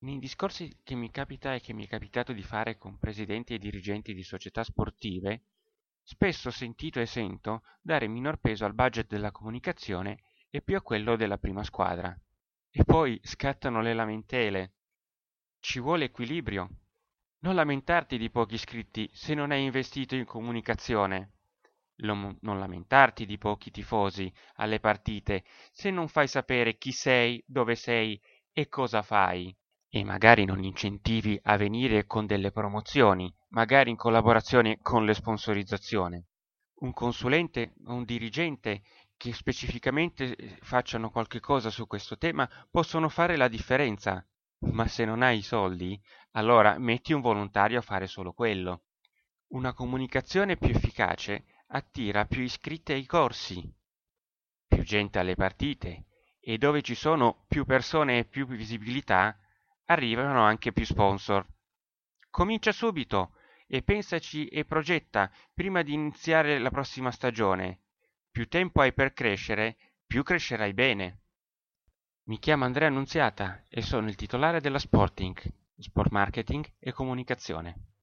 Nei discorsi che mi capita e che mi è capitato di fare con presidenti e dirigenti di società sportive, spesso ho sentito e sento dare minor peso al budget della comunicazione e più a quello della prima squadra. E poi scattano le lamentele. Ci vuole equilibrio. Non lamentarti di pochi iscritti se non hai investito in comunicazione. non lamentarti di pochi tifosi alle partite se non fai sapere chi sei, dove sei e cosa fai. E magari non incentivi a venire con delle promozioni, magari in collaborazione con le sponsorizzazioni. Un consulente o un dirigente che specificamente eh, facciano qualche cosa su questo tema possono fare la differenza. Ma se non hai i soldi, allora metti un volontario a fare solo quello. Una comunicazione più efficace attira più iscritti ai corsi, più gente alle partite e dove ci sono più persone e più visibilità arrivano anche più sponsor. Comincia subito e pensaci e progetta prima di iniziare la prossima stagione. Più tempo hai per crescere, più crescerai bene. Mi chiamo Andrea Annunziata e sono il titolare della Sporting, Sport Marketing e Comunicazione.